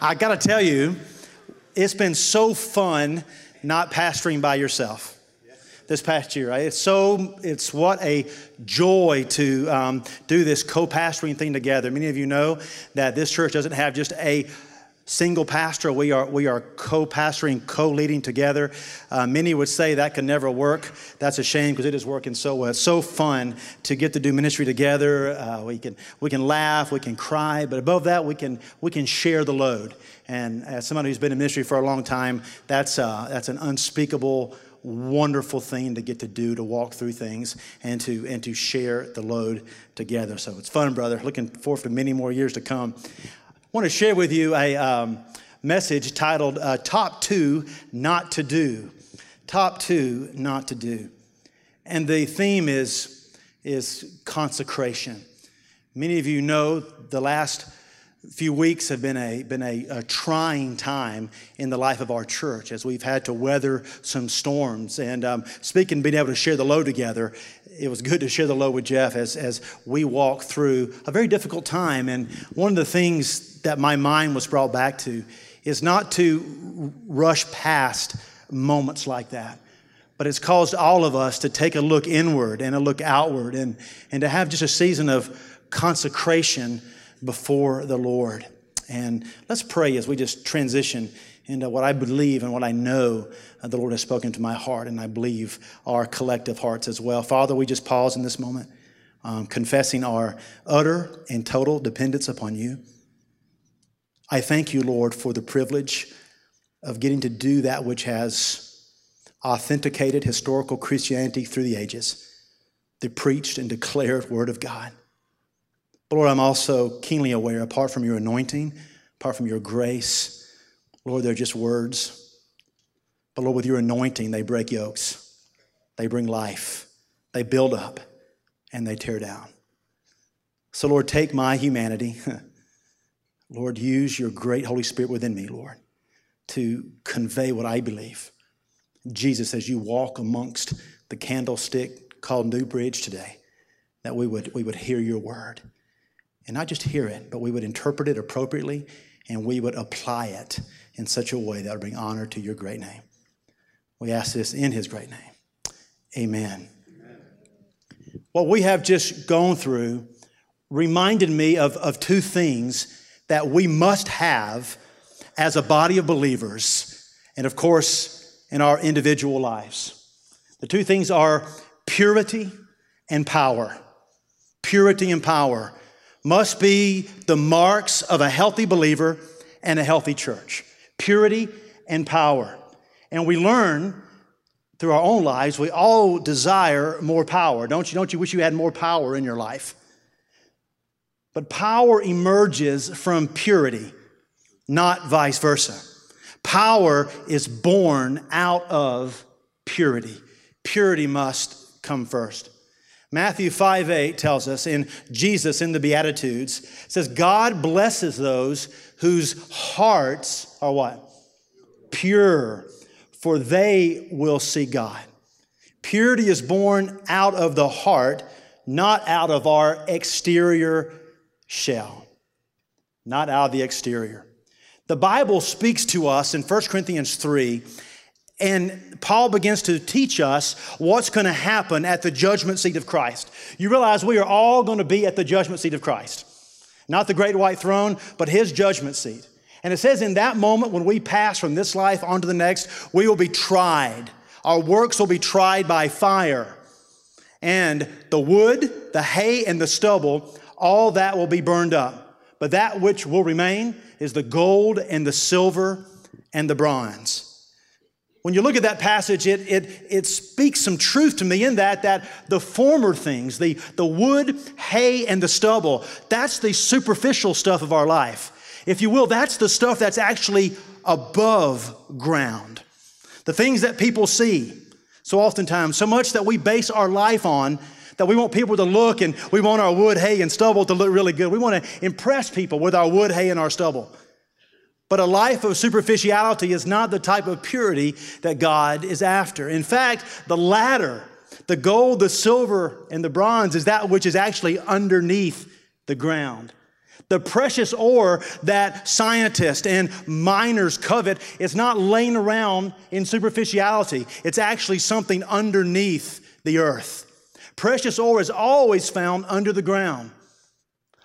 I got to tell you, it's been so fun not pastoring by yourself this past year. It's so, it's what a joy to um, do this co pastoring thing together. Many of you know that this church doesn't have just a single pastor. We are, we are co pastoring, co leading together. Uh, many would say that can never work. That's a shame because it is working so well. It's so fun to get to do ministry together. Uh, we, can, we can laugh, we can cry, but above that, we can, we can share the load. And as somebody who's been in ministry for a long time, that's, uh, that's an unspeakable wonderful thing to get to do to walk through things and to and to share the load together so it's fun brother looking forward to many more years to come want to share with you a um, message titled uh, Top Two Not to Do. Top Two Not to Do. And the theme is, is consecration. Many of you know the last few weeks have been, a, been a, a, trying time in the life of our church as we've had to weather some storms. And um, speaking, being able to share the load together, it was good to share the load with Jeff as, as we walk through a very difficult time. And one of the things that my mind was brought back to is not to rush past moments like that, but it's caused all of us to take a look inward and a look outward and, and to have just a season of consecration before the Lord. And let's pray as we just transition into what I believe and what I know the Lord has spoken to my heart, and I believe our collective hearts as well. Father, we just pause in this moment, um, confessing our utter and total dependence upon you. I thank you, Lord, for the privilege of getting to do that which has authenticated historical Christianity through the ages, the preached and declared Word of God. But Lord, I'm also keenly aware, apart from your anointing, apart from your grace, Lord, they're just words. But Lord, with your anointing, they break yokes, they bring life, they build up, and they tear down. So, Lord, take my humanity. Lord, use your great Holy Spirit within me, Lord, to convey what I believe. Jesus, as you walk amongst the candlestick called New Bridge today, that we would, we would hear your word. And not just hear it, but we would interpret it appropriately and we would apply it in such a way that would bring honor to your great name. We ask this in his great name. Amen. What we have just gone through reminded me of, of two things that we must have as a body of believers, and of course, in our individual lives. The two things are purity and power. Purity and power must be the marks of a healthy believer and a healthy church. Purity and power. And we learn through our own lives, we all desire more power. Don't you? Don't you wish you had more power in your life? But power emerges from purity, not vice versa. Power is born out of purity. Purity must come first. Matthew 5 8 tells us, in Jesus in the Beatitudes, says, God blesses those whose hearts are what? Pure, for they will see God. Purity is born out of the heart, not out of our exterior shell, not out of the exterior. The Bible speaks to us in 1 Corinthians 3, and Paul begins to teach us what's going to happen at the judgment seat of Christ. You realize we are all going to be at the judgment seat of Christ. Not the great white throne, but his judgment seat. And it says in that moment when we pass from this life onto the next, we will be tried. Our works will be tried by fire. And the wood, the hay, and the stubble all that will be burned up. But that which will remain is the gold and the silver and the bronze. When you look at that passage, it, it, it speaks some truth to me in that, that the former things, the, the wood, hay, and the stubble, that's the superficial stuff of our life. If you will, that's the stuff that's actually above ground. The things that people see. So oftentimes, so much that we base our life on that we want people to look and we want our wood, hay, and stubble to look really good. We want to impress people with our wood, hay, and our stubble. But a life of superficiality is not the type of purity that God is after. In fact, the latter, the gold, the silver, and the bronze, is that which is actually underneath the ground. The precious ore that scientists and miners covet is not laying around in superficiality. It's actually something underneath the earth. Precious ore is always found under the ground.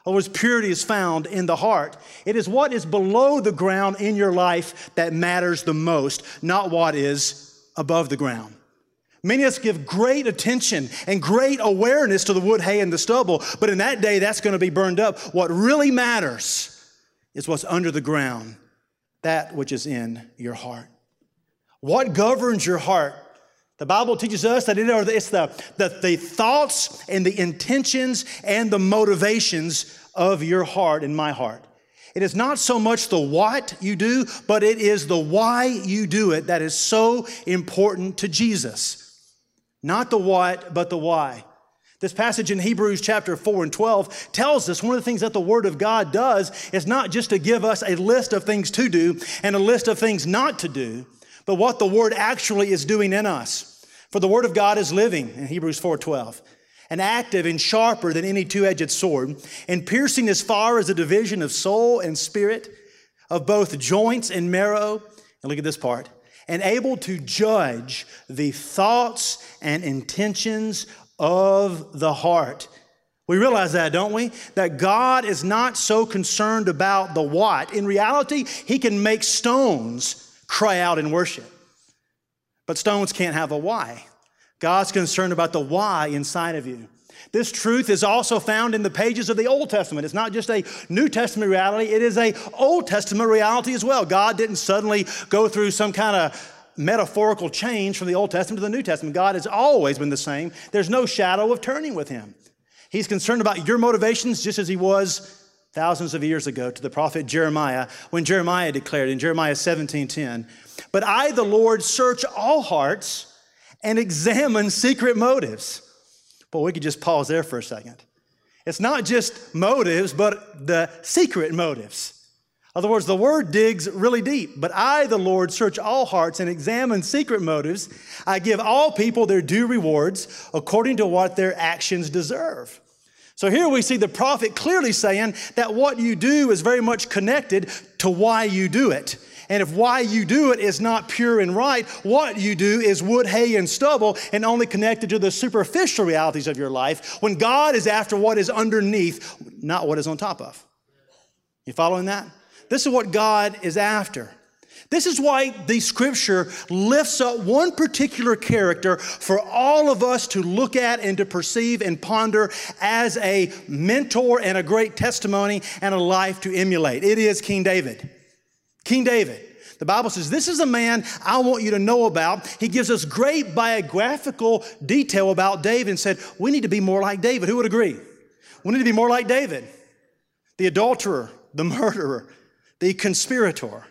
Otherwise, purity is found in the heart. It is what is below the ground in your life that matters the most, not what is above the ground. Many of us give great attention and great awareness to the wood, hay, and the stubble, but in that day, that's going to be burned up. What really matters is what's under the ground, that which is in your heart. What governs your heart? The Bible teaches us that it's the, the, the thoughts and the intentions and the motivations of your heart and my heart. It is not so much the what you do, but it is the why you do it that is so important to Jesus. Not the what, but the why. This passage in Hebrews chapter 4 and 12 tells us one of the things that the Word of God does is not just to give us a list of things to do and a list of things not to do, but what the Word actually is doing in us. For the Word of God is living in Hebrews 4:12, and active and sharper than any two-edged sword, and piercing as far as the division of soul and spirit, of both joints and marrow. And look at this part and able to judge the thoughts and intentions of the heart. We realize that, don't we? That God is not so concerned about the what. In reality, He can make stones cry out in worship. But stones can't have a why. God's concerned about the why inside of you. This truth is also found in the pages of the Old Testament. It's not just a New Testament reality, it is a Old Testament reality as well. God didn't suddenly go through some kind of metaphorical change from the Old Testament to the New Testament. God has always been the same. There's no shadow of turning with him. He's concerned about your motivations just as he was thousands of years ago to the prophet Jeremiah when Jeremiah declared in Jeremiah 17:10, "But I the Lord search all hearts and examine secret motives." But we could just pause there for a second. It's not just motives, but the secret motives. In other words, the word digs really deep. But I, the Lord, search all hearts and examine secret motives. I give all people their due rewards according to what their actions deserve. So here we see the prophet clearly saying that what you do is very much connected to why you do it. And if why you do it is not pure and right, what you do is wood, hay, and stubble and only connected to the superficial realities of your life when God is after what is underneath, not what is on top of. You following that? This is what God is after. This is why the scripture lifts up one particular character for all of us to look at and to perceive and ponder as a mentor and a great testimony and a life to emulate. It is King David. King David. The Bible says, This is a man I want you to know about. He gives us great biographical detail about David and said, We need to be more like David. Who would agree? We need to be more like David, the adulterer, the murderer, the conspirator.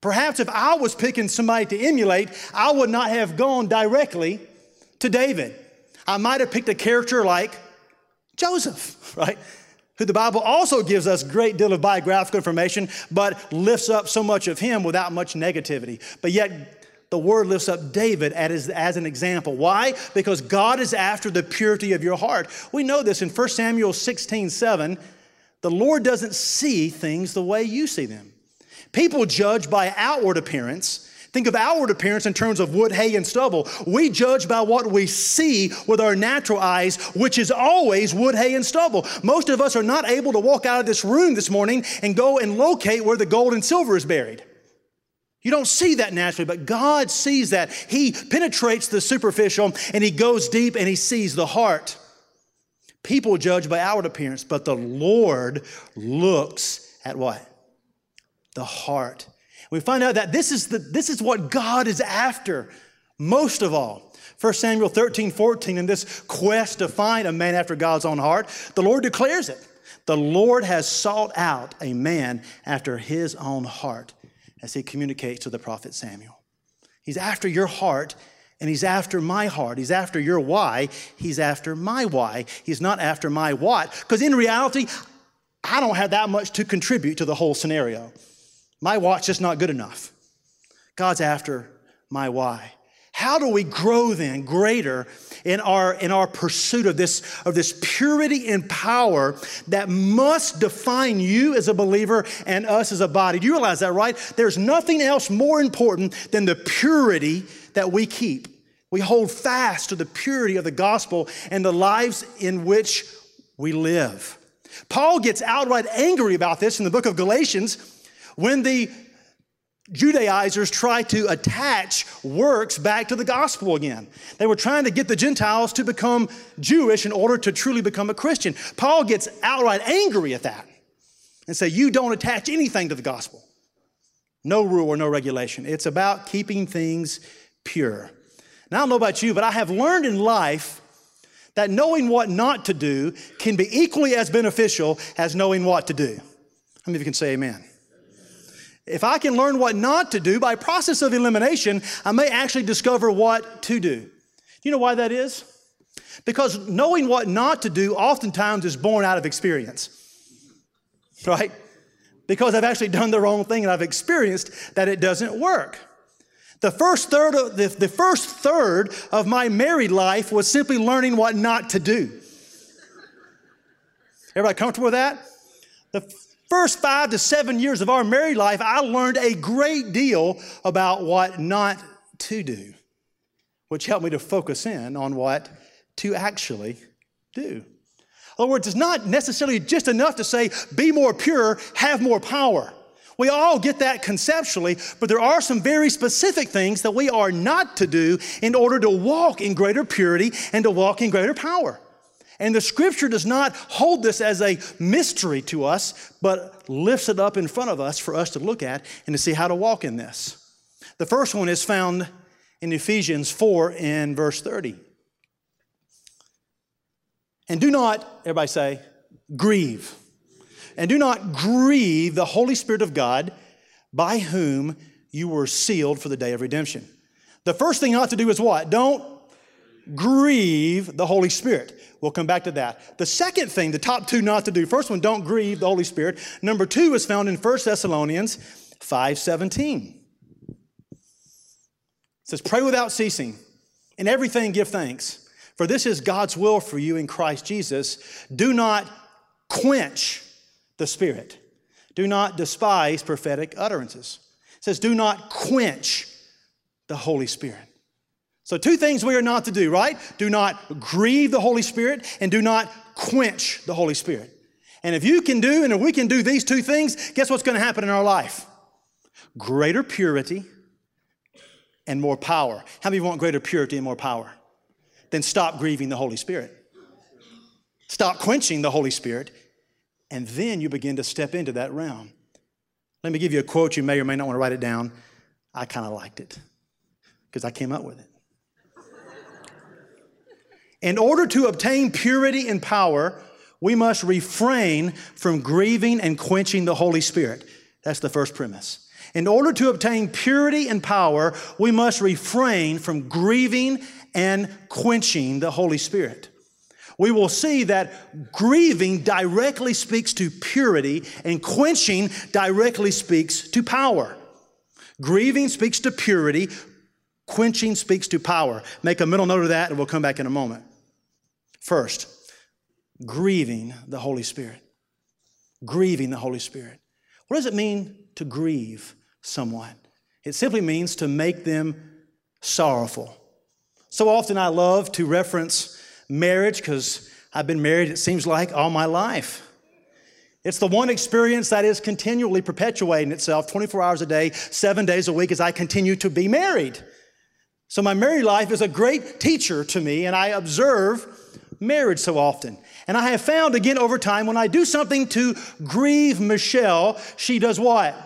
Perhaps if I was picking somebody to emulate, I would not have gone directly to David. I might have picked a character like Joseph, right? who the Bible also gives us great deal of biographical information, but lifts up so much of him without much negativity. But yet, the word lifts up David as, as an example. Why? Because God is after the purity of your heart. We know this in 1 Samuel 16 7. The Lord doesn't see things the way you see them. People judge by outward appearance, Think of outward appearance in terms of wood, hay, and stubble. We judge by what we see with our natural eyes, which is always wood, hay, and stubble. Most of us are not able to walk out of this room this morning and go and locate where the gold and silver is buried. You don't see that naturally, but God sees that. He penetrates the superficial and He goes deep and He sees the heart. People judge by outward appearance, but the Lord looks at what? The heart. We find out that this is, the, this is what God is after most of all. 1 Samuel 13, 14, in this quest to find a man after God's own heart, the Lord declares it. The Lord has sought out a man after his own heart as he communicates to the prophet Samuel. He's after your heart and he's after my heart. He's after your why. He's after my why. He's not after my what. Because in reality, I don't have that much to contribute to the whole scenario. My what's just not good enough. God's after my why. How do we grow then greater in our, in our pursuit of this, of this purity and power that must define you as a believer and us as a body? Do you realize that, right? There's nothing else more important than the purity that we keep. We hold fast to the purity of the gospel and the lives in which we live. Paul gets outright angry about this in the book of Galatians when the Judaizers try to attach works back to the gospel again. They were trying to get the Gentiles to become Jewish in order to truly become a Christian. Paul gets outright angry at that and say, "You don't attach anything to the gospel. No rule or no regulation. It's about keeping things pure." Now I don't know about you, but I have learned in life that knowing what not to do can be equally as beneficial as knowing what to do. How many of you can say amen? If I can learn what not to do by process of elimination, I may actually discover what to do. You know why that is? Because knowing what not to do oftentimes is born out of experience. Right? Because I've actually done the wrong thing and I've experienced that it doesn't work. The first third of, the, the first third of my married life was simply learning what not to do. Everybody comfortable with that? The first five to seven years of our married life, I learned a great deal about what not to do, which helped me to focus in on what to actually do. In other words, it's not necessarily just enough to say, be more pure, have more power. We all get that conceptually, but there are some very specific things that we are not to do in order to walk in greater purity and to walk in greater power. And the scripture does not hold this as a mystery to us, but lifts it up in front of us for us to look at and to see how to walk in this. The first one is found in Ephesians 4 in verse 30. And do not, everybody say, grieve. And do not grieve the Holy Spirit of God by whom you were sealed for the day of redemption. The first thing you not to do is what? Don't grieve the Holy Spirit. We'll come back to that. The second thing, the top two not to do. First one, don't grieve the Holy Spirit. Number two is found in 1 Thessalonians 5:17. It says, pray without ceasing. In everything give thanks. For this is God's will for you in Christ Jesus. Do not quench the Spirit. Do not despise prophetic utterances. It says, do not quench the Holy Spirit. So, two things we are not to do, right? Do not grieve the Holy Spirit and do not quench the Holy Spirit. And if you can do and if we can do these two things, guess what's going to happen in our life? Greater purity and more power. How many want greater purity and more power? Then stop grieving the Holy Spirit. Stop quenching the Holy Spirit, and then you begin to step into that realm. Let me give you a quote. You may or may not want to write it down. I kind of liked it because I came up with it. In order to obtain purity and power, we must refrain from grieving and quenching the Holy Spirit. That's the first premise. In order to obtain purity and power, we must refrain from grieving and quenching the Holy Spirit. We will see that grieving directly speaks to purity and quenching directly speaks to power. Grieving speaks to purity, quenching speaks to power. Make a mental note of that and we'll come back in a moment. First, grieving the Holy Spirit. Grieving the Holy Spirit. What does it mean to grieve someone? It simply means to make them sorrowful. So often I love to reference marriage because I've been married, it seems like, all my life. It's the one experience that is continually perpetuating itself 24 hours a day, seven days a week as I continue to be married. So my married life is a great teacher to me, and I observe marriage so often. And I have found again over time when I do something to grieve Michelle, she does what?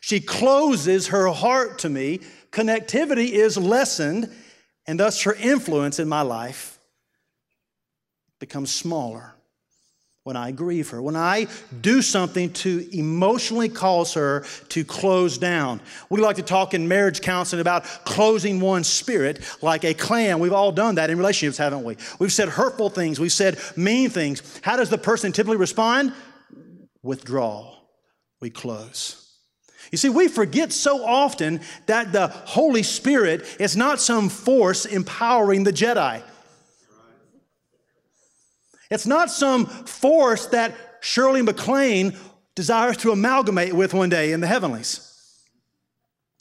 She closes her heart to me. Connectivity is lessened, and thus her influence in my life becomes smaller when I grieve her, when I do something to emotionally cause her to close down. We like to talk in marriage counseling about closing one's spirit like a clam. We've all done that in relationships, haven't we? We've said hurtful things, we've said mean things. How does the person typically respond? Withdraw. We close. You see, we forget so often that the Holy Spirit is not some force empowering the Jedi. It's not some force that Shirley MacLaine desires to amalgamate with one day in the heavenlies.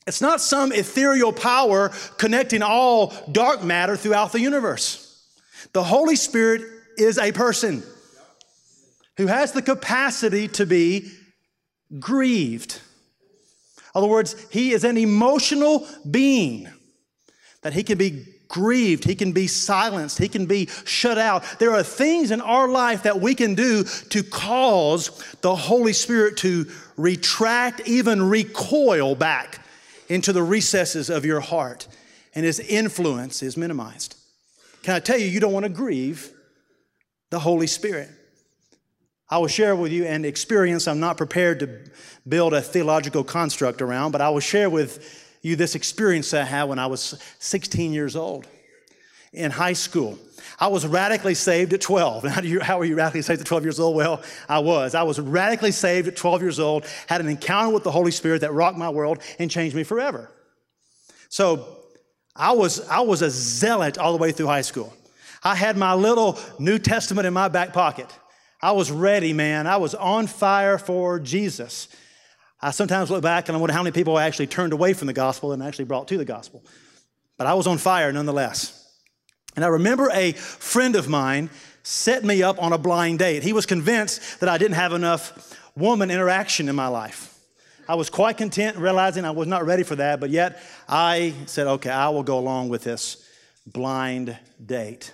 It's not some ethereal power connecting all dark matter throughout the universe. The Holy Spirit is a person who has the capacity to be grieved. In other words, he is an emotional being that he can be grieved, he can be silenced, he can be shut out. There are things in our life that we can do to cause the Holy Spirit to retract, even recoil back into the recesses of your heart, and his influence is minimized. Can I tell you, you don't want to grieve the Holy Spirit? I will share with you an experience I'm not prepared to build a theological construct around, but I will share with you this experience I had when I was 16 years old in high school. I was radically saved at 12. How, do you, how were you radically saved at 12 years old? Well, I was. I was radically saved at 12 years old, had an encounter with the Holy Spirit that rocked my world and changed me forever. So I was, I was a zealot all the way through high school. I had my little New Testament in my back pocket. I was ready, man. I was on fire for Jesus. I sometimes look back and I wonder how many people actually turned away from the gospel and actually brought to the gospel. But I was on fire nonetheless. And I remember a friend of mine set me up on a blind date. He was convinced that I didn't have enough woman interaction in my life. I was quite content realizing I was not ready for that, but yet I said, okay, I will go along with this blind date.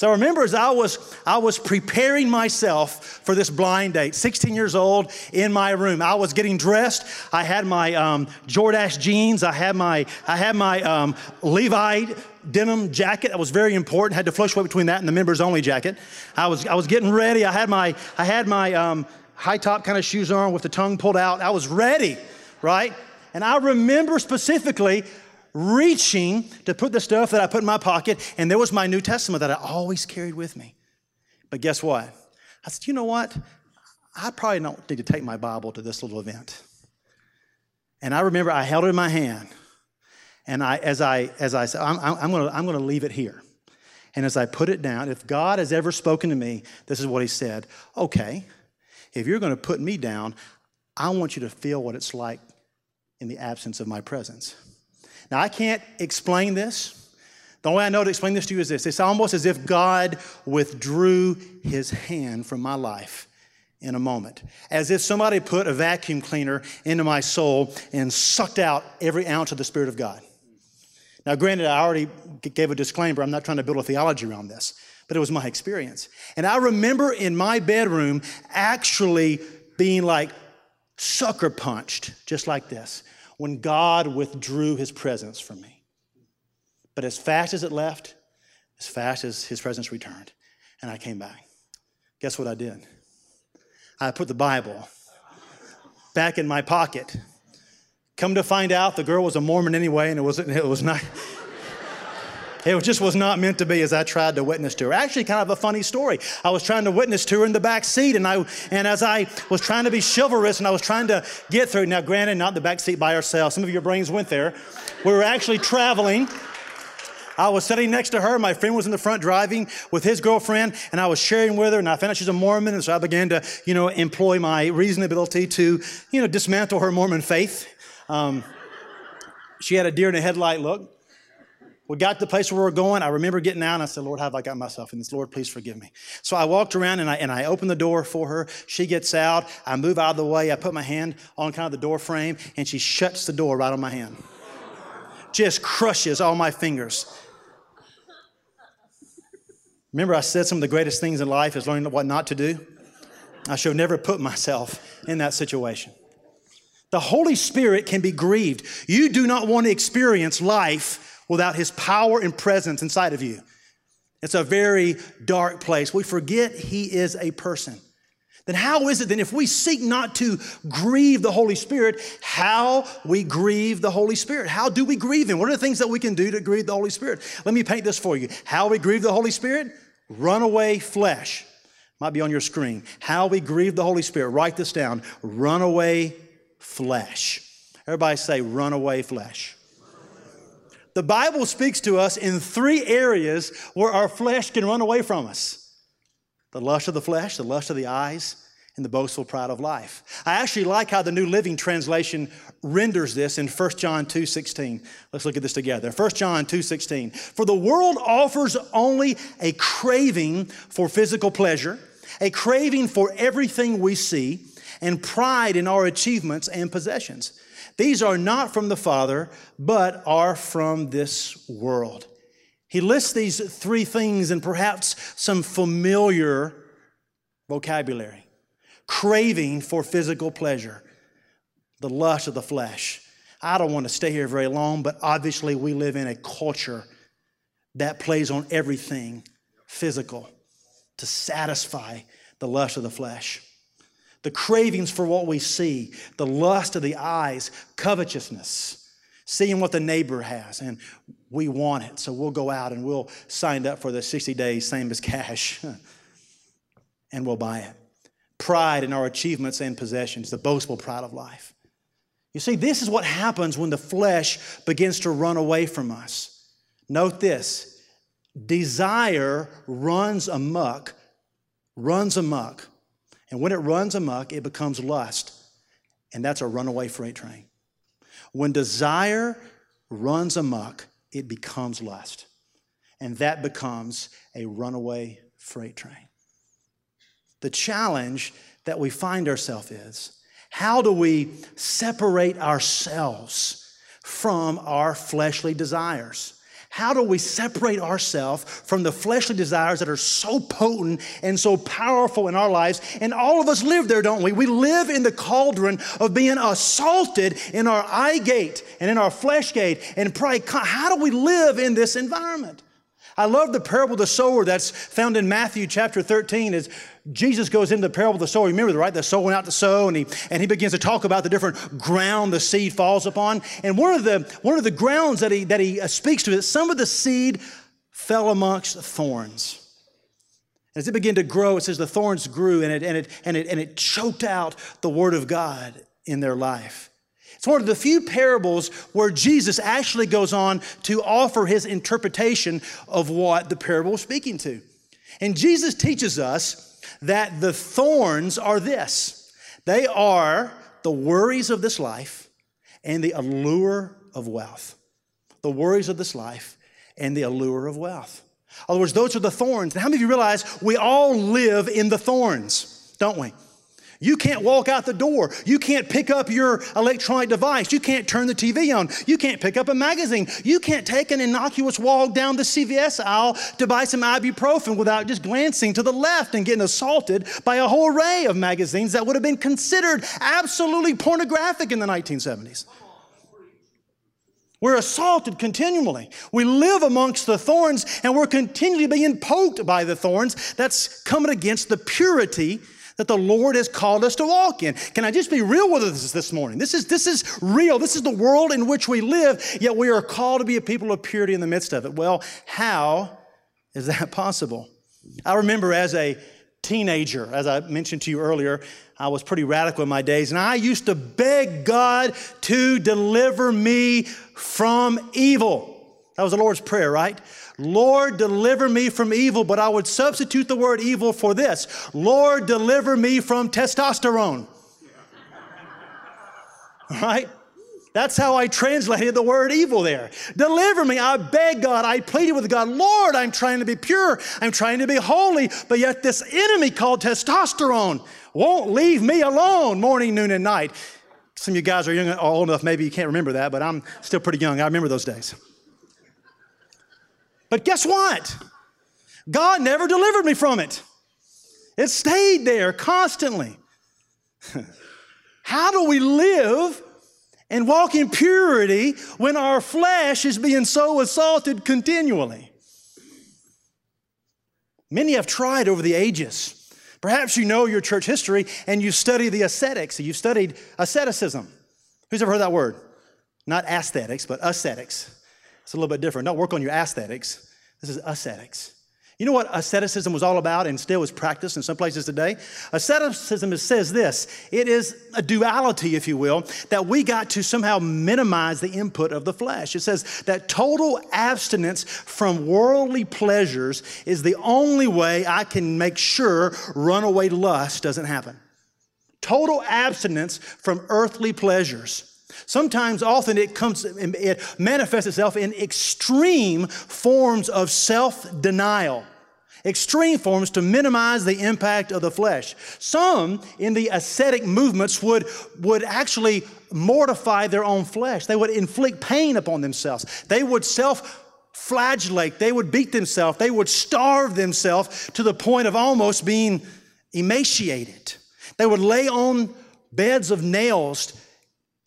So I remember as I was, I was preparing myself for this blind date, 16 years old in my room. I was getting dressed. I had my um, Jordache jeans. I had my, I had my um, Levi denim jacket. That was very important. Had to fluctuate between that and the members only jacket. I was, I was getting ready. I had my, I had my um, high top kind of shoes on with the tongue pulled out. I was ready, right? And I remember specifically reaching to put the stuff that I put in my pocket, and there was my New Testament that I always carried with me. But guess what? I said, you know what? I probably don't need to take my Bible to this little event. And I remember I held it in my hand, and I, as I, as I said, I'm, I'm going to I'm gonna leave it here. And as I put it down, if God has ever spoken to me, this is what He said okay, if you're going to put me down, I want you to feel what it's like in the absence of my presence. Now, I can't explain this. The only way I know to explain this to you is this it's almost as if God withdrew his hand from my life in a moment, as if somebody put a vacuum cleaner into my soul and sucked out every ounce of the Spirit of God. Now, granted, I already gave a disclaimer. I'm not trying to build a theology around this, but it was my experience. And I remember in my bedroom actually being like sucker punched, just like this when God withdrew his presence from me. But as fast as it left, as fast as his presence returned, and I came back. Guess what I did? I put the Bible back in my pocket. Come to find out, the girl was a Mormon anyway, and it wasn't, it was not. It just was not meant to be as I tried to witness to her. Actually, kind of a funny story. I was trying to witness to her in the back seat, and, I, and as I was trying to be chivalrous and I was trying to get through, now, granted, not the back seat by ourselves. Some of your brains went there. We were actually traveling. I was sitting next to her. My friend was in the front driving with his girlfriend, and I was sharing with her. And I found out she's a Mormon, and so I began to, you know, employ my reasonability to, you know, dismantle her Mormon faith. Um, she had a deer in a headlight look. We got to the place where we are going. I remember getting out and I said, Lord, how have I got myself in this? Lord, please forgive me. So I walked around and I, and I opened the door for her. She gets out. I move out of the way. I put my hand on kind of the door frame and she shuts the door right on my hand. Just crushes all my fingers. Remember, I said some of the greatest things in life is learning what not to do? I should never put myself in that situation. The Holy Spirit can be grieved. You do not want to experience life without his power and presence inside of you. It's a very dark place. We forget he is a person. Then, how is it then, if we seek not to grieve the Holy Spirit, how we grieve the Holy Spirit? How do we grieve him? What are the things that we can do to grieve the Holy Spirit? Let me paint this for you. How we grieve the Holy Spirit? Runaway flesh. Might be on your screen. How we grieve the Holy Spirit. Write this down. Runaway flesh. Everybody say, runaway flesh. The Bible speaks to us in three areas where our flesh can run away from us the lust of the flesh, the lust of the eyes, and the boastful pride of life. I actually like how the New Living Translation renders this in 1 John 2:16. Let's look at this together. 1 John 2:16. For the world offers only a craving for physical pleasure, a craving for everything we see, and pride in our achievements and possessions. These are not from the Father, but are from this world. He lists these three things in perhaps some familiar vocabulary craving for physical pleasure, the lust of the flesh. I don't want to stay here very long, but obviously we live in a culture that plays on everything physical to satisfy the lust of the flesh the cravings for what we see, the lust of the eyes, covetousness, seeing what the neighbor has, and we want it. So we'll go out and we'll sign up for the 60 days, same as cash, and we'll buy it. Pride in our achievements and possessions, the boastful pride of life. You see, this is what happens when the flesh begins to run away from us. Note this desire runs amuck, runs amuck and when it runs amok, it becomes lust. And that's a runaway freight train. When desire runs amok, it becomes lust. And that becomes a runaway freight train. The challenge that we find ourselves is how do we separate ourselves from our fleshly desires? How do we separate ourselves from the fleshly desires that are so potent and so powerful in our lives? And all of us live there, don't we? We live in the cauldron of being assaulted in our eye gate and in our flesh gate and pride. How do we live in this environment? I love the parable of the sower that's found in Matthew chapter 13. Is Jesus goes into the parable of the sower. Remember, right? The sower went out to sow, and he and he begins to talk about the different ground the seed falls upon. And one of the one of the grounds that he that he uh, speaks to is some of the seed fell amongst thorns. As it began to grow, it says the thorns grew and it, and, it, and, it, and it choked out the word of God in their life. It's one of the few parables where Jesus actually goes on to offer his interpretation of what the parable is speaking to. And Jesus teaches us that the thorns are this they are the worries of this life and the allure of wealth. The worries of this life and the allure of wealth. In other words, those are the thorns. And how many of you realize we all live in the thorns, don't we? You can't walk out the door. You can't pick up your electronic device. You can't turn the TV on. You can't pick up a magazine. You can't take an innocuous walk down the CVS aisle to buy some ibuprofen without just glancing to the left and getting assaulted by a whole array of magazines that would have been considered absolutely pornographic in the 1970s. We're assaulted continually. We live amongst the thorns and we're continually being poked by the thorns that's coming against the purity that the Lord has called us to walk in. Can I just be real with us this morning? This is, this is real. This is the world in which we live, yet we are called to be a people of purity in the midst of it. Well, how is that possible? I remember as a teenager, as I mentioned to you earlier, I was pretty radical in my days, and I used to beg God to deliver me from evil. That was the Lord's prayer, right? Lord, deliver me from evil, but I would substitute the word evil for this Lord, deliver me from testosterone. right? That's how I translated the word evil there. Deliver me. I beg God. I pleaded with God, Lord, I'm trying to be pure. I'm trying to be holy, but yet this enemy called testosterone won't leave me alone morning, noon, and night. Some of you guys are young, or old enough, maybe you can't remember that, but I'm still pretty young. I remember those days. But guess what? God never delivered me from it. It stayed there constantly. How do we live and walk in purity when our flesh is being so assaulted continually? Many have tried over the ages. Perhaps you know your church history and you study the ascetics. You've studied asceticism. Who's ever heard that word? Not aesthetics, but ascetics. It's a little bit different. Don't work on your aesthetics. This is ascetics. You know what asceticism was all about and still is practiced in some places today? Asceticism says this it is a duality, if you will, that we got to somehow minimize the input of the flesh. It says that total abstinence from worldly pleasures is the only way I can make sure runaway lust doesn't happen. Total abstinence from earthly pleasures. Sometimes, often, it comes, it manifests itself in extreme forms of self denial, extreme forms to minimize the impact of the flesh. Some in the ascetic movements would, would actually mortify their own flesh, they would inflict pain upon themselves, they would self flagellate, they would beat themselves, they would starve themselves to the point of almost being emaciated. They would lay on beds of nails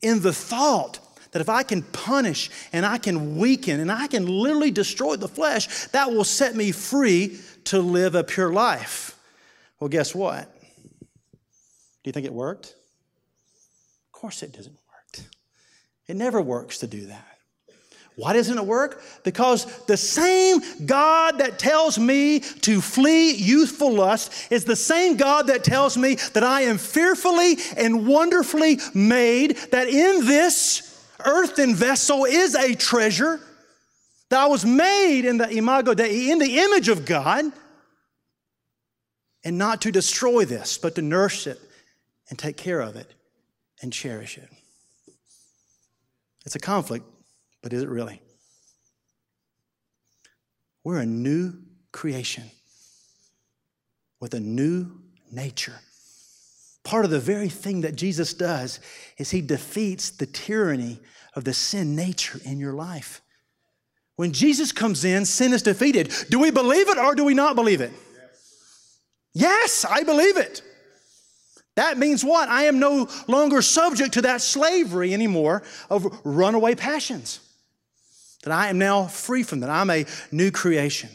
in the thought that if I can punish and I can weaken and I can literally destroy the flesh, that will set me free to live a pure life. Well, guess what? Do you think it worked? Of course, it doesn't work. It never works to do that. Why doesn't it work? Because the same God that tells me to flee youthful lust is the same God that tells me that I am fearfully and wonderfully made, that in this earthen vessel is a treasure, that I was made in the imago Dei, in the image of God, and not to destroy this, but to nurse it and take care of it and cherish it. It's a conflict but is it really? We're a new creation with a new nature. Part of the very thing that Jesus does is he defeats the tyranny of the sin nature in your life. When Jesus comes in, sin is defeated. Do we believe it or do we not believe it? Yes, I believe it. That means what? I am no longer subject to that slavery anymore of runaway passions that I am now free from that. I'm a new creation.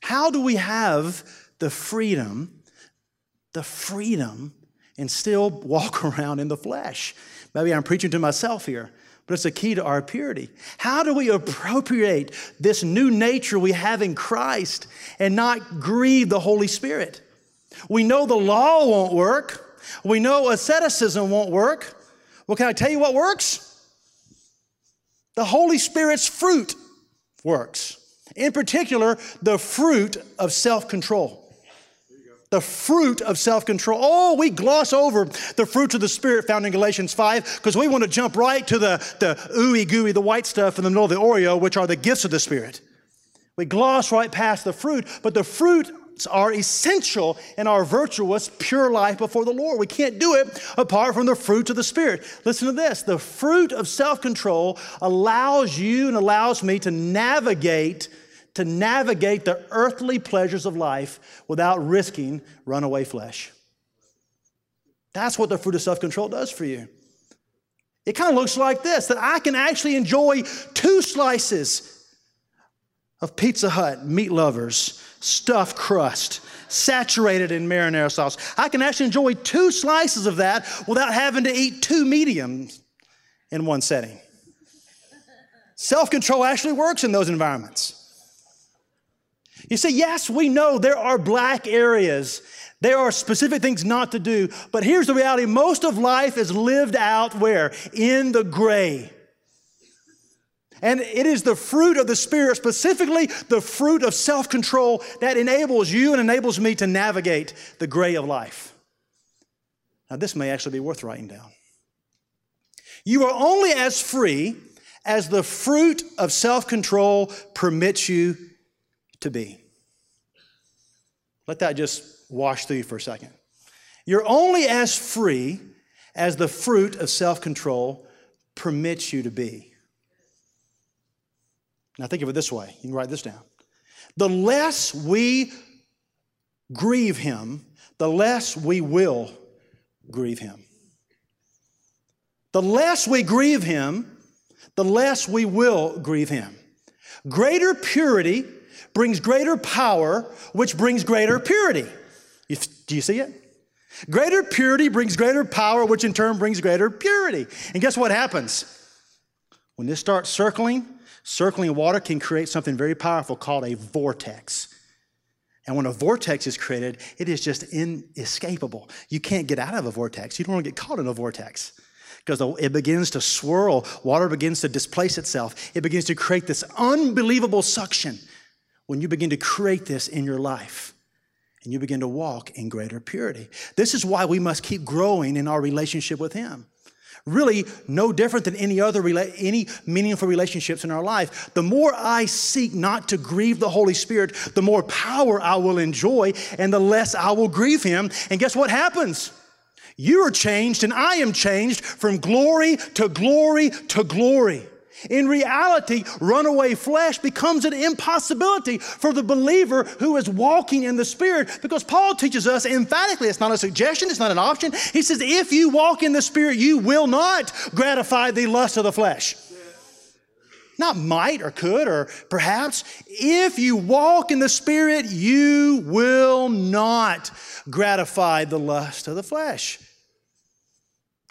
How do we have the freedom, the freedom, and still walk around in the flesh? Maybe I'm preaching to myself here, but it's a key to our purity. How do we appropriate this new nature we have in Christ and not grieve the Holy Spirit? We know the law won't work. We know asceticism won't work. Well, can I tell you what works? The Holy Spirit's fruit works. In particular, the fruit of self control. The fruit of self control. Oh, we gloss over the fruits of the Spirit found in Galatians 5 because we want to jump right to the, the ooey gooey, the white stuff in the middle of the Oreo, which are the gifts of the Spirit. We gloss right past the fruit, but the fruit are essential in our virtuous, pure life before the Lord. We can't do it apart from the fruits of the Spirit. Listen to this the fruit of self control allows you and allows me to navigate. To navigate the earthly pleasures of life without risking runaway flesh. That's what the fruit of self control does for you. It kind of looks like this that I can actually enjoy two slices of Pizza Hut meat lovers stuffed crust, saturated in marinara sauce. I can actually enjoy two slices of that without having to eat two mediums in one setting. Self control actually works in those environments. You see, yes, we know there are black areas. There are specific things not to do, but here's the reality most of life is lived out where? In the gray. And it is the fruit of the Spirit, specifically the fruit of self control, that enables you and enables me to navigate the gray of life. Now, this may actually be worth writing down. You are only as free as the fruit of self control permits you to be. Let that just wash through you for a second. You're only as free as the fruit of self control permits you to be. Now, think of it this way you can write this down. The less we grieve him, the less we will grieve him. The less we grieve him, the less we will grieve him. Greater purity brings greater power, which brings greater purity. Do you see it? Greater purity brings greater power, which in turn brings greater purity. And guess what happens? When this starts circling, circling water can create something very powerful called a vortex. And when a vortex is created, it is just inescapable. You can't get out of a vortex. You don't want to get caught in a vortex because it begins to swirl. Water begins to displace itself. It begins to create this unbelievable suction when you begin to create this in your life and you begin to walk in greater purity. This is why we must keep growing in our relationship with Him really no different than any other any meaningful relationships in our life. The more i seek not to grieve the holy spirit the more power i will enjoy and the less i will grieve him. And guess what happens? You are changed and i am changed from glory to glory to glory in reality, runaway flesh becomes an impossibility for the believer who is walking in the Spirit because Paul teaches us emphatically it's not a suggestion, it's not an option. He says, if you walk in the Spirit, you will not gratify the lust of the flesh. Not might or could or perhaps. If you walk in the Spirit, you will not gratify the lust of the flesh.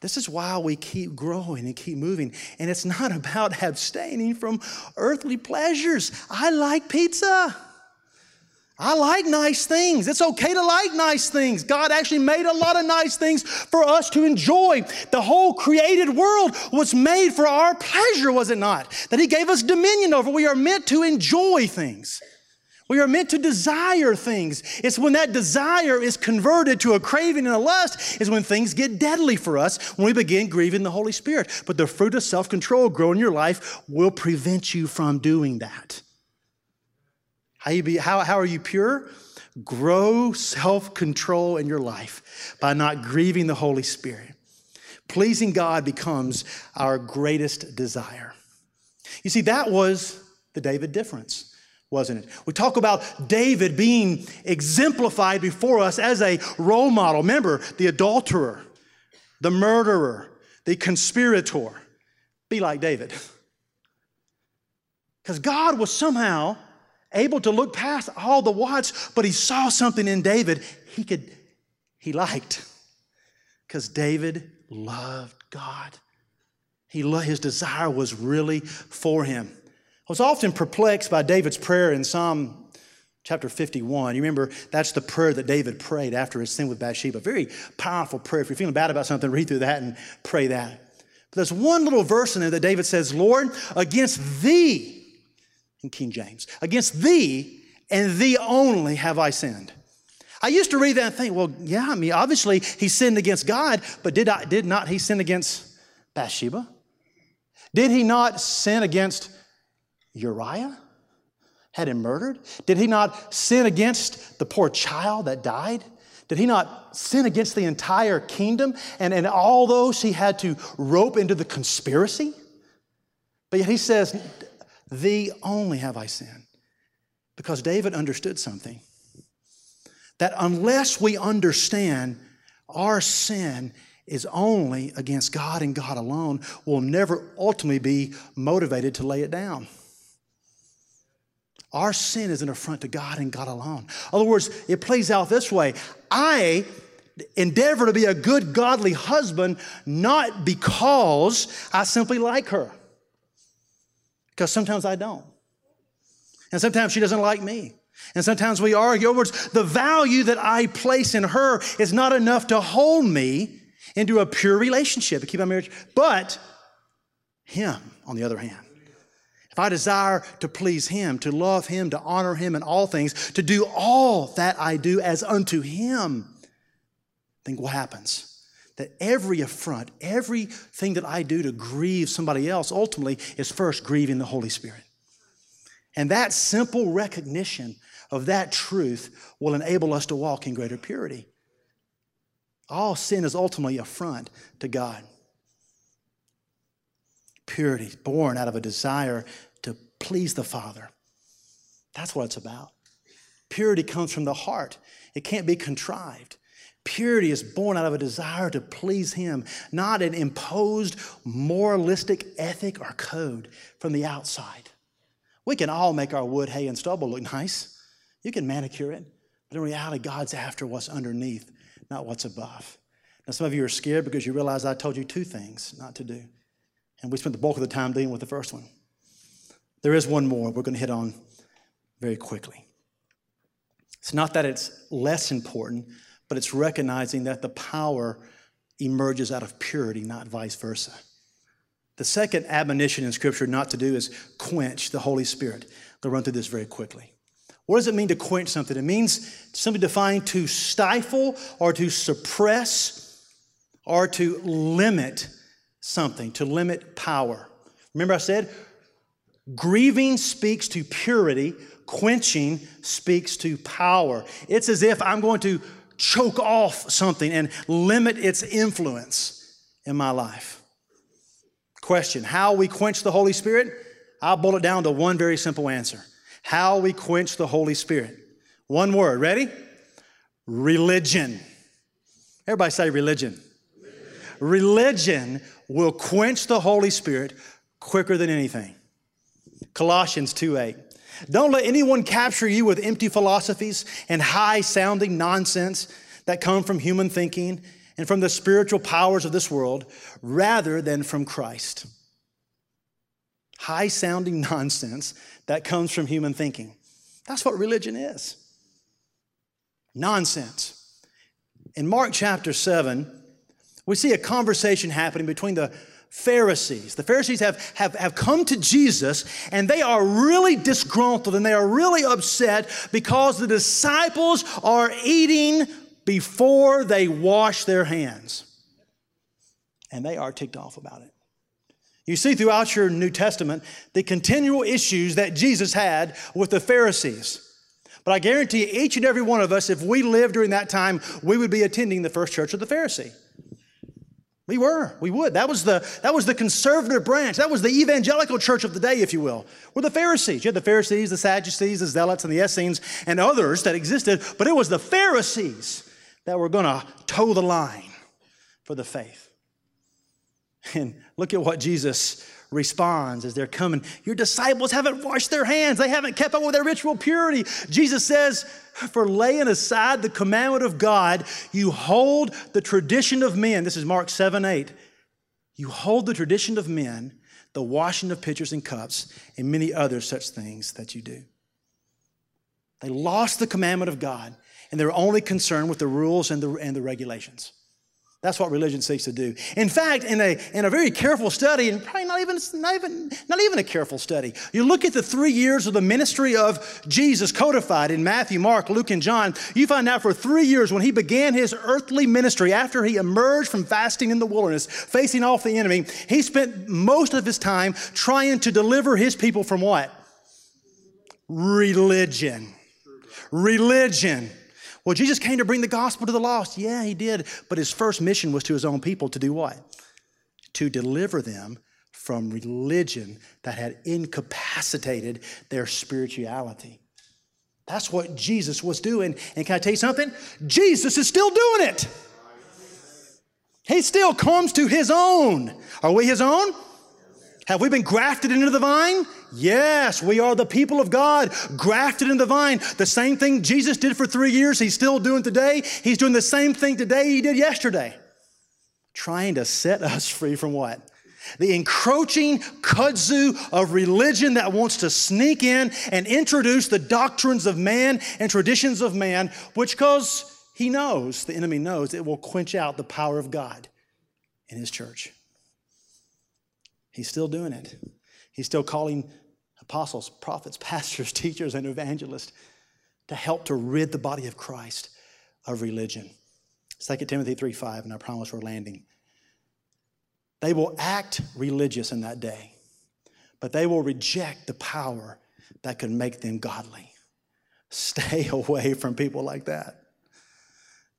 This is why we keep growing and keep moving. And it's not about abstaining from earthly pleasures. I like pizza. I like nice things. It's okay to like nice things. God actually made a lot of nice things for us to enjoy. The whole created world was made for our pleasure, was it not? That He gave us dominion over. We are meant to enjoy things. We are meant to desire things. It's when that desire is converted to a craving and a lust, is when things get deadly for us, when we begin grieving the Holy Spirit. But the fruit of self control growing in your life will prevent you from doing that. How, you be, how, how are you pure? Grow self control in your life by not grieving the Holy Spirit. Pleasing God becomes our greatest desire. You see, that was the David difference wasn't it? We talk about David being exemplified before us as a role model. Remember, the adulterer, the murderer, the conspirator. Be like David. Because God was somehow able to look past all the what's, but he saw something in David he could, he liked. Because David loved God. He, his desire was really for him. I was often perplexed by David's prayer in Psalm chapter 51. You remember that's the prayer that David prayed after his sin with Bathsheba. Very powerful prayer. If you're feeling bad about something, read through that and pray that. But there's one little verse in there that David says, Lord, against thee, in King James, against thee and thee only have I sinned. I used to read that and think, well, yeah, I mean, obviously he sinned against God, but did, I, did not he sin against Bathsheba? Did he not sin against Uriah? Had him murdered? Did he not sin against the poor child that died? Did he not sin against the entire kingdom and, and all those he had to rope into the conspiracy? But yet he says, Thee only have I sinned. Because David understood something that unless we understand our sin is only against God and God alone, we'll never ultimately be motivated to lay it down. Our sin is an affront to God and God alone. In other words, it plays out this way I endeavor to be a good, godly husband, not because I simply like her, because sometimes I don't. And sometimes she doesn't like me. And sometimes we argue. In other words, the value that I place in her is not enough to hold me into a pure relationship to keep my marriage. But him, on the other hand, if I desire to please Him, to love Him, to honor Him in all things, to do all that I do as unto Him, think what happens? That every affront, everything that I do to grieve somebody else ultimately is first grieving the Holy Spirit. And that simple recognition of that truth will enable us to walk in greater purity. All sin is ultimately affront to God. Purity, born out of a desire to please the Father. That's what it's about. Purity comes from the heart, it can't be contrived. Purity is born out of a desire to please Him, not an imposed moralistic ethic or code from the outside. We can all make our wood, hay, and stubble look nice. You can manicure it, but in reality, God's after what's underneath, not what's above. Now, some of you are scared because you realize I told you two things not to do. And we spent the bulk of the time dealing with the first one. There is one more we're going to hit on very quickly. It's not that it's less important, but it's recognizing that the power emerges out of purity, not vice versa. The second admonition in Scripture not to do is quench the Holy Spirit. I'll run through this very quickly. What does it mean to quench something? It means simply defined to stifle or to suppress or to limit something, to limit power. Remember, I said grieving speaks to purity, quenching speaks to power. It's as if I'm going to choke off something and limit its influence in my life. Question How we quench the Holy Spirit? I'll boil it down to one very simple answer. How we quench the Holy Spirit. One word. Ready? Religion. Everybody say religion. Religion, religion will quench the Holy Spirit quicker than anything. Colossians 2 8. Don't let anyone capture you with empty philosophies and high sounding nonsense that come from human thinking and from the spiritual powers of this world rather than from Christ. High sounding nonsense that comes from human thinking. That's what religion is nonsense. In Mark chapter 7, we see a conversation happening between the Pharisees. The Pharisees have, have, have come to Jesus and they are really disgruntled and they are really upset because the disciples are eating before they wash their hands. And they are ticked off about it. You see throughout your New Testament the continual issues that Jesus had with the Pharisees. But I guarantee you, each and every one of us, if we lived during that time, we would be attending the first church of the Pharisee. We were. We would. That was the that was the conservative branch. That was the evangelical church of the day, if you will. Were the Pharisees. You had the Pharisees, the Sadducees, the Zealots, and the Essenes, and others that existed. But it was the Pharisees that were going to toe the line for the faith. And look at what Jesus responds as they're coming. Your disciples haven't washed their hands, they haven't kept up with their ritual purity. Jesus says, For laying aside the commandment of God, you hold the tradition of men. This is Mark 7 8. You hold the tradition of men, the washing of pitchers and cups, and many other such things that you do. They lost the commandment of God, and they're only concerned with the rules and the, and the regulations. That's what religion seeks to do. In fact, in a, in a very careful study, and probably not even, not, even, not even a careful study, you look at the three years of the ministry of Jesus codified in Matthew, Mark, Luke, and John, you find out for three years when he began his earthly ministry, after he emerged from fasting in the wilderness, facing off the enemy, he spent most of his time trying to deliver his people from what? Religion. Religion. Well, Jesus came to bring the gospel to the lost. Yeah, he did. But his first mission was to his own people to do what? To deliver them from religion that had incapacitated their spirituality. That's what Jesus was doing. And can I tell you something? Jesus is still doing it. He still comes to his own. Are we his own? Have we been grafted into the vine? Yes, we are the people of God, grafted in the vine. The same thing Jesus did for three years, he's still doing today. He's doing the same thing today he did yesterday. Trying to set us free from what? The encroaching kudzu of religion that wants to sneak in and introduce the doctrines of man and traditions of man, which, because he knows, the enemy knows, it will quench out the power of God in his church. He's still doing it. He's still calling apostles, prophets, pastors, teachers, and evangelists to help to rid the body of Christ of religion. 2 Timothy 3 5, and I promise we're landing. They will act religious in that day, but they will reject the power that could make them godly. Stay away from people like that.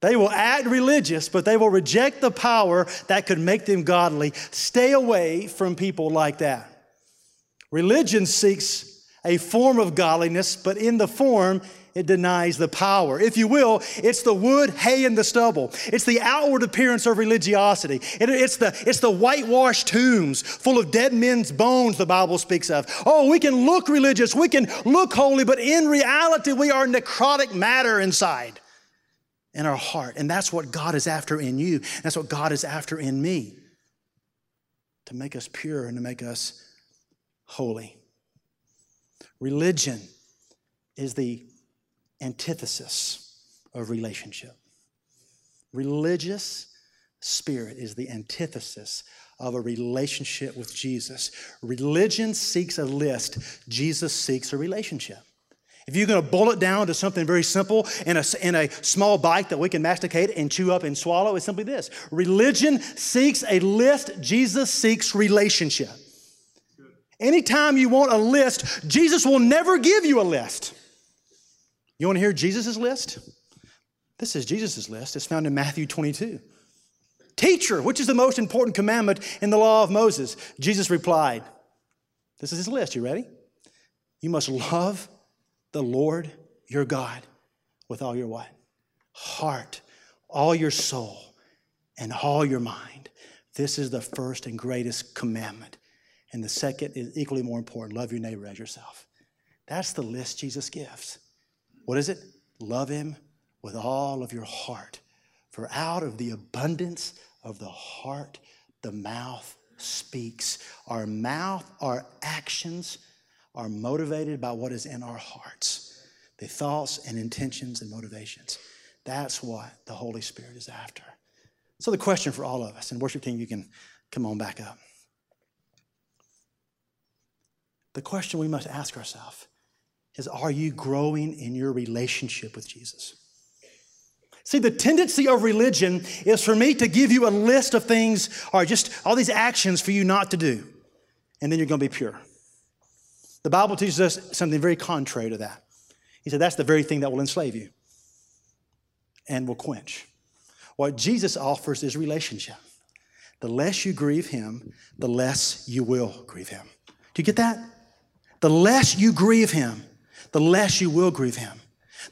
They will act religious, but they will reject the power that could make them godly. Stay away from people like that. Religion seeks a form of godliness, but in the form, it denies the power. If you will, it's the wood, hay, and the stubble. It's the outward appearance of religiosity. It, it's, the, it's the whitewashed tombs full of dead men's bones the Bible speaks of. Oh, we can look religious, we can look holy, but in reality, we are necrotic matter inside in our heart. And that's what God is after in you. That's what God is after in me to make us pure and to make us holy. Religion is the antithesis of relationship. Religious spirit is the antithesis of a relationship with Jesus. Religion seeks a list, Jesus seeks a relationship. If you're going to boil it down to something very simple in a, in a small bite that we can masticate and chew up and swallow, it's simply this religion seeks a list, Jesus seeks relationship. Anytime you want a list, Jesus will never give you a list. You want to hear Jesus' list? This is Jesus' list. It's found in Matthew 22. Teacher, which is the most important commandment in the law of Moses? Jesus replied, This is his list. You ready? You must love the Lord your God with all your what? Heart, all your soul, and all your mind. This is the first and greatest commandment. And the second is equally more important love your neighbor as yourself. That's the list Jesus gives. What is it? Love him with all of your heart. For out of the abundance of the heart, the mouth speaks. Our mouth, our actions, are motivated by what is in our hearts the thoughts and intentions and motivations. That's what the Holy Spirit is after. So, the question for all of us, and worship team, you can come on back up. The question we must ask ourselves is Are you growing in your relationship with Jesus? See, the tendency of religion is for me to give you a list of things or just all these actions for you not to do, and then you're going to be pure. The Bible teaches us something very contrary to that. He said that's the very thing that will enslave you and will quench. What Jesus offers is relationship. The less you grieve him, the less you will grieve him. Do you get that? The less you grieve him, the less you will grieve him.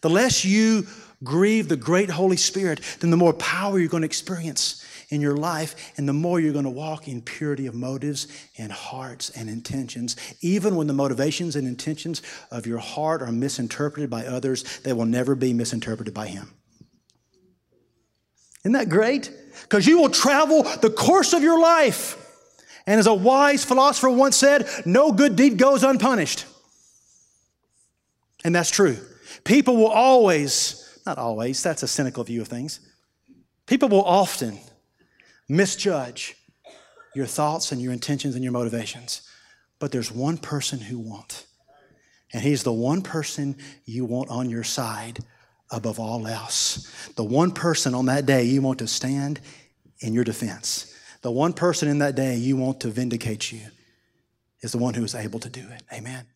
The less you grieve the great Holy Spirit, then the more power you're going to experience in your life, and the more you're going to walk in purity of motives and hearts and intentions. Even when the motivations and intentions of your heart are misinterpreted by others, they will never be misinterpreted by Him. Isn't that great? Because you will travel the course of your life. And as a wise philosopher once said, no good deed goes unpunished. And that's true. People will always, not always, that's a cynical view of things. People will often misjudge your thoughts and your intentions and your motivations. But there's one person who won't. And he's the one person you want on your side above all else. The one person on that day you want to stand in your defense. The one person in that day you want to vindicate you is the one who is able to do it. Amen.